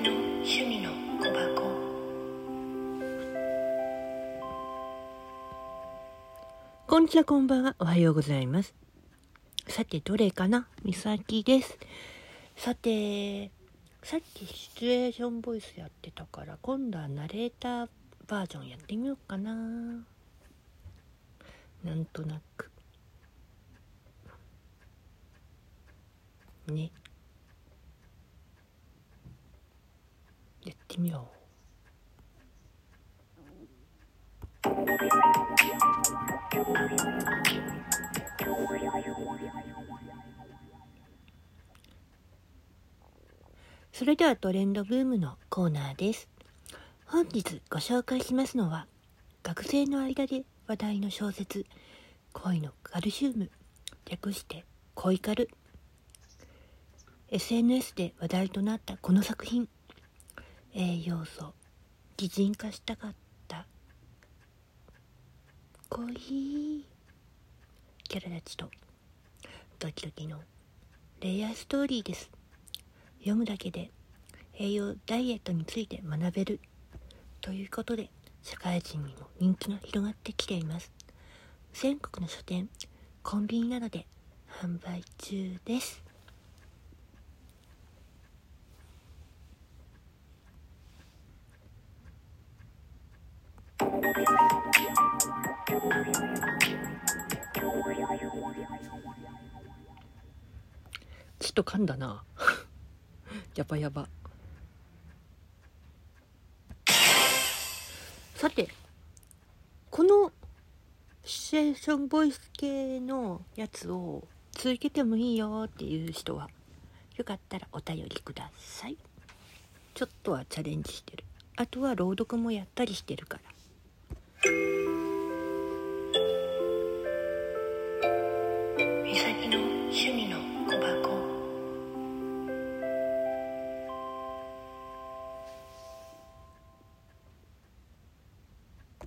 の趣味の小箱こんにちは、こんばんは。おはようございます。さて、どれかな？みさきです。さて、さっきシチュエーションボイスやってたから、今度はナレーターバージョンやってみようかな。なんとなく。ね。ってみよう。それではトレンドブームのコーナーです。本日ご紹介しますのは、学生の間で話題の小説、恋のカルシウム、略して恋カル。SNS で話題となったこの作品、栄養素、擬人化したかった。恋、キャラたちとドキドキのレイヤーストーリーです。読むだけで栄養ダイエットについて学べるということで社会人にも人気が広がってきています全国の書店コンビニなどで販売中ですちょっと噛んだな。やばやば。さてこのシチュエーションボイス系のやつを続けてもいいよっていう人はよかったらお便りください。ちょっとはチャレンジしてる。あとは朗読もやったりしてるから。美咲の趣味の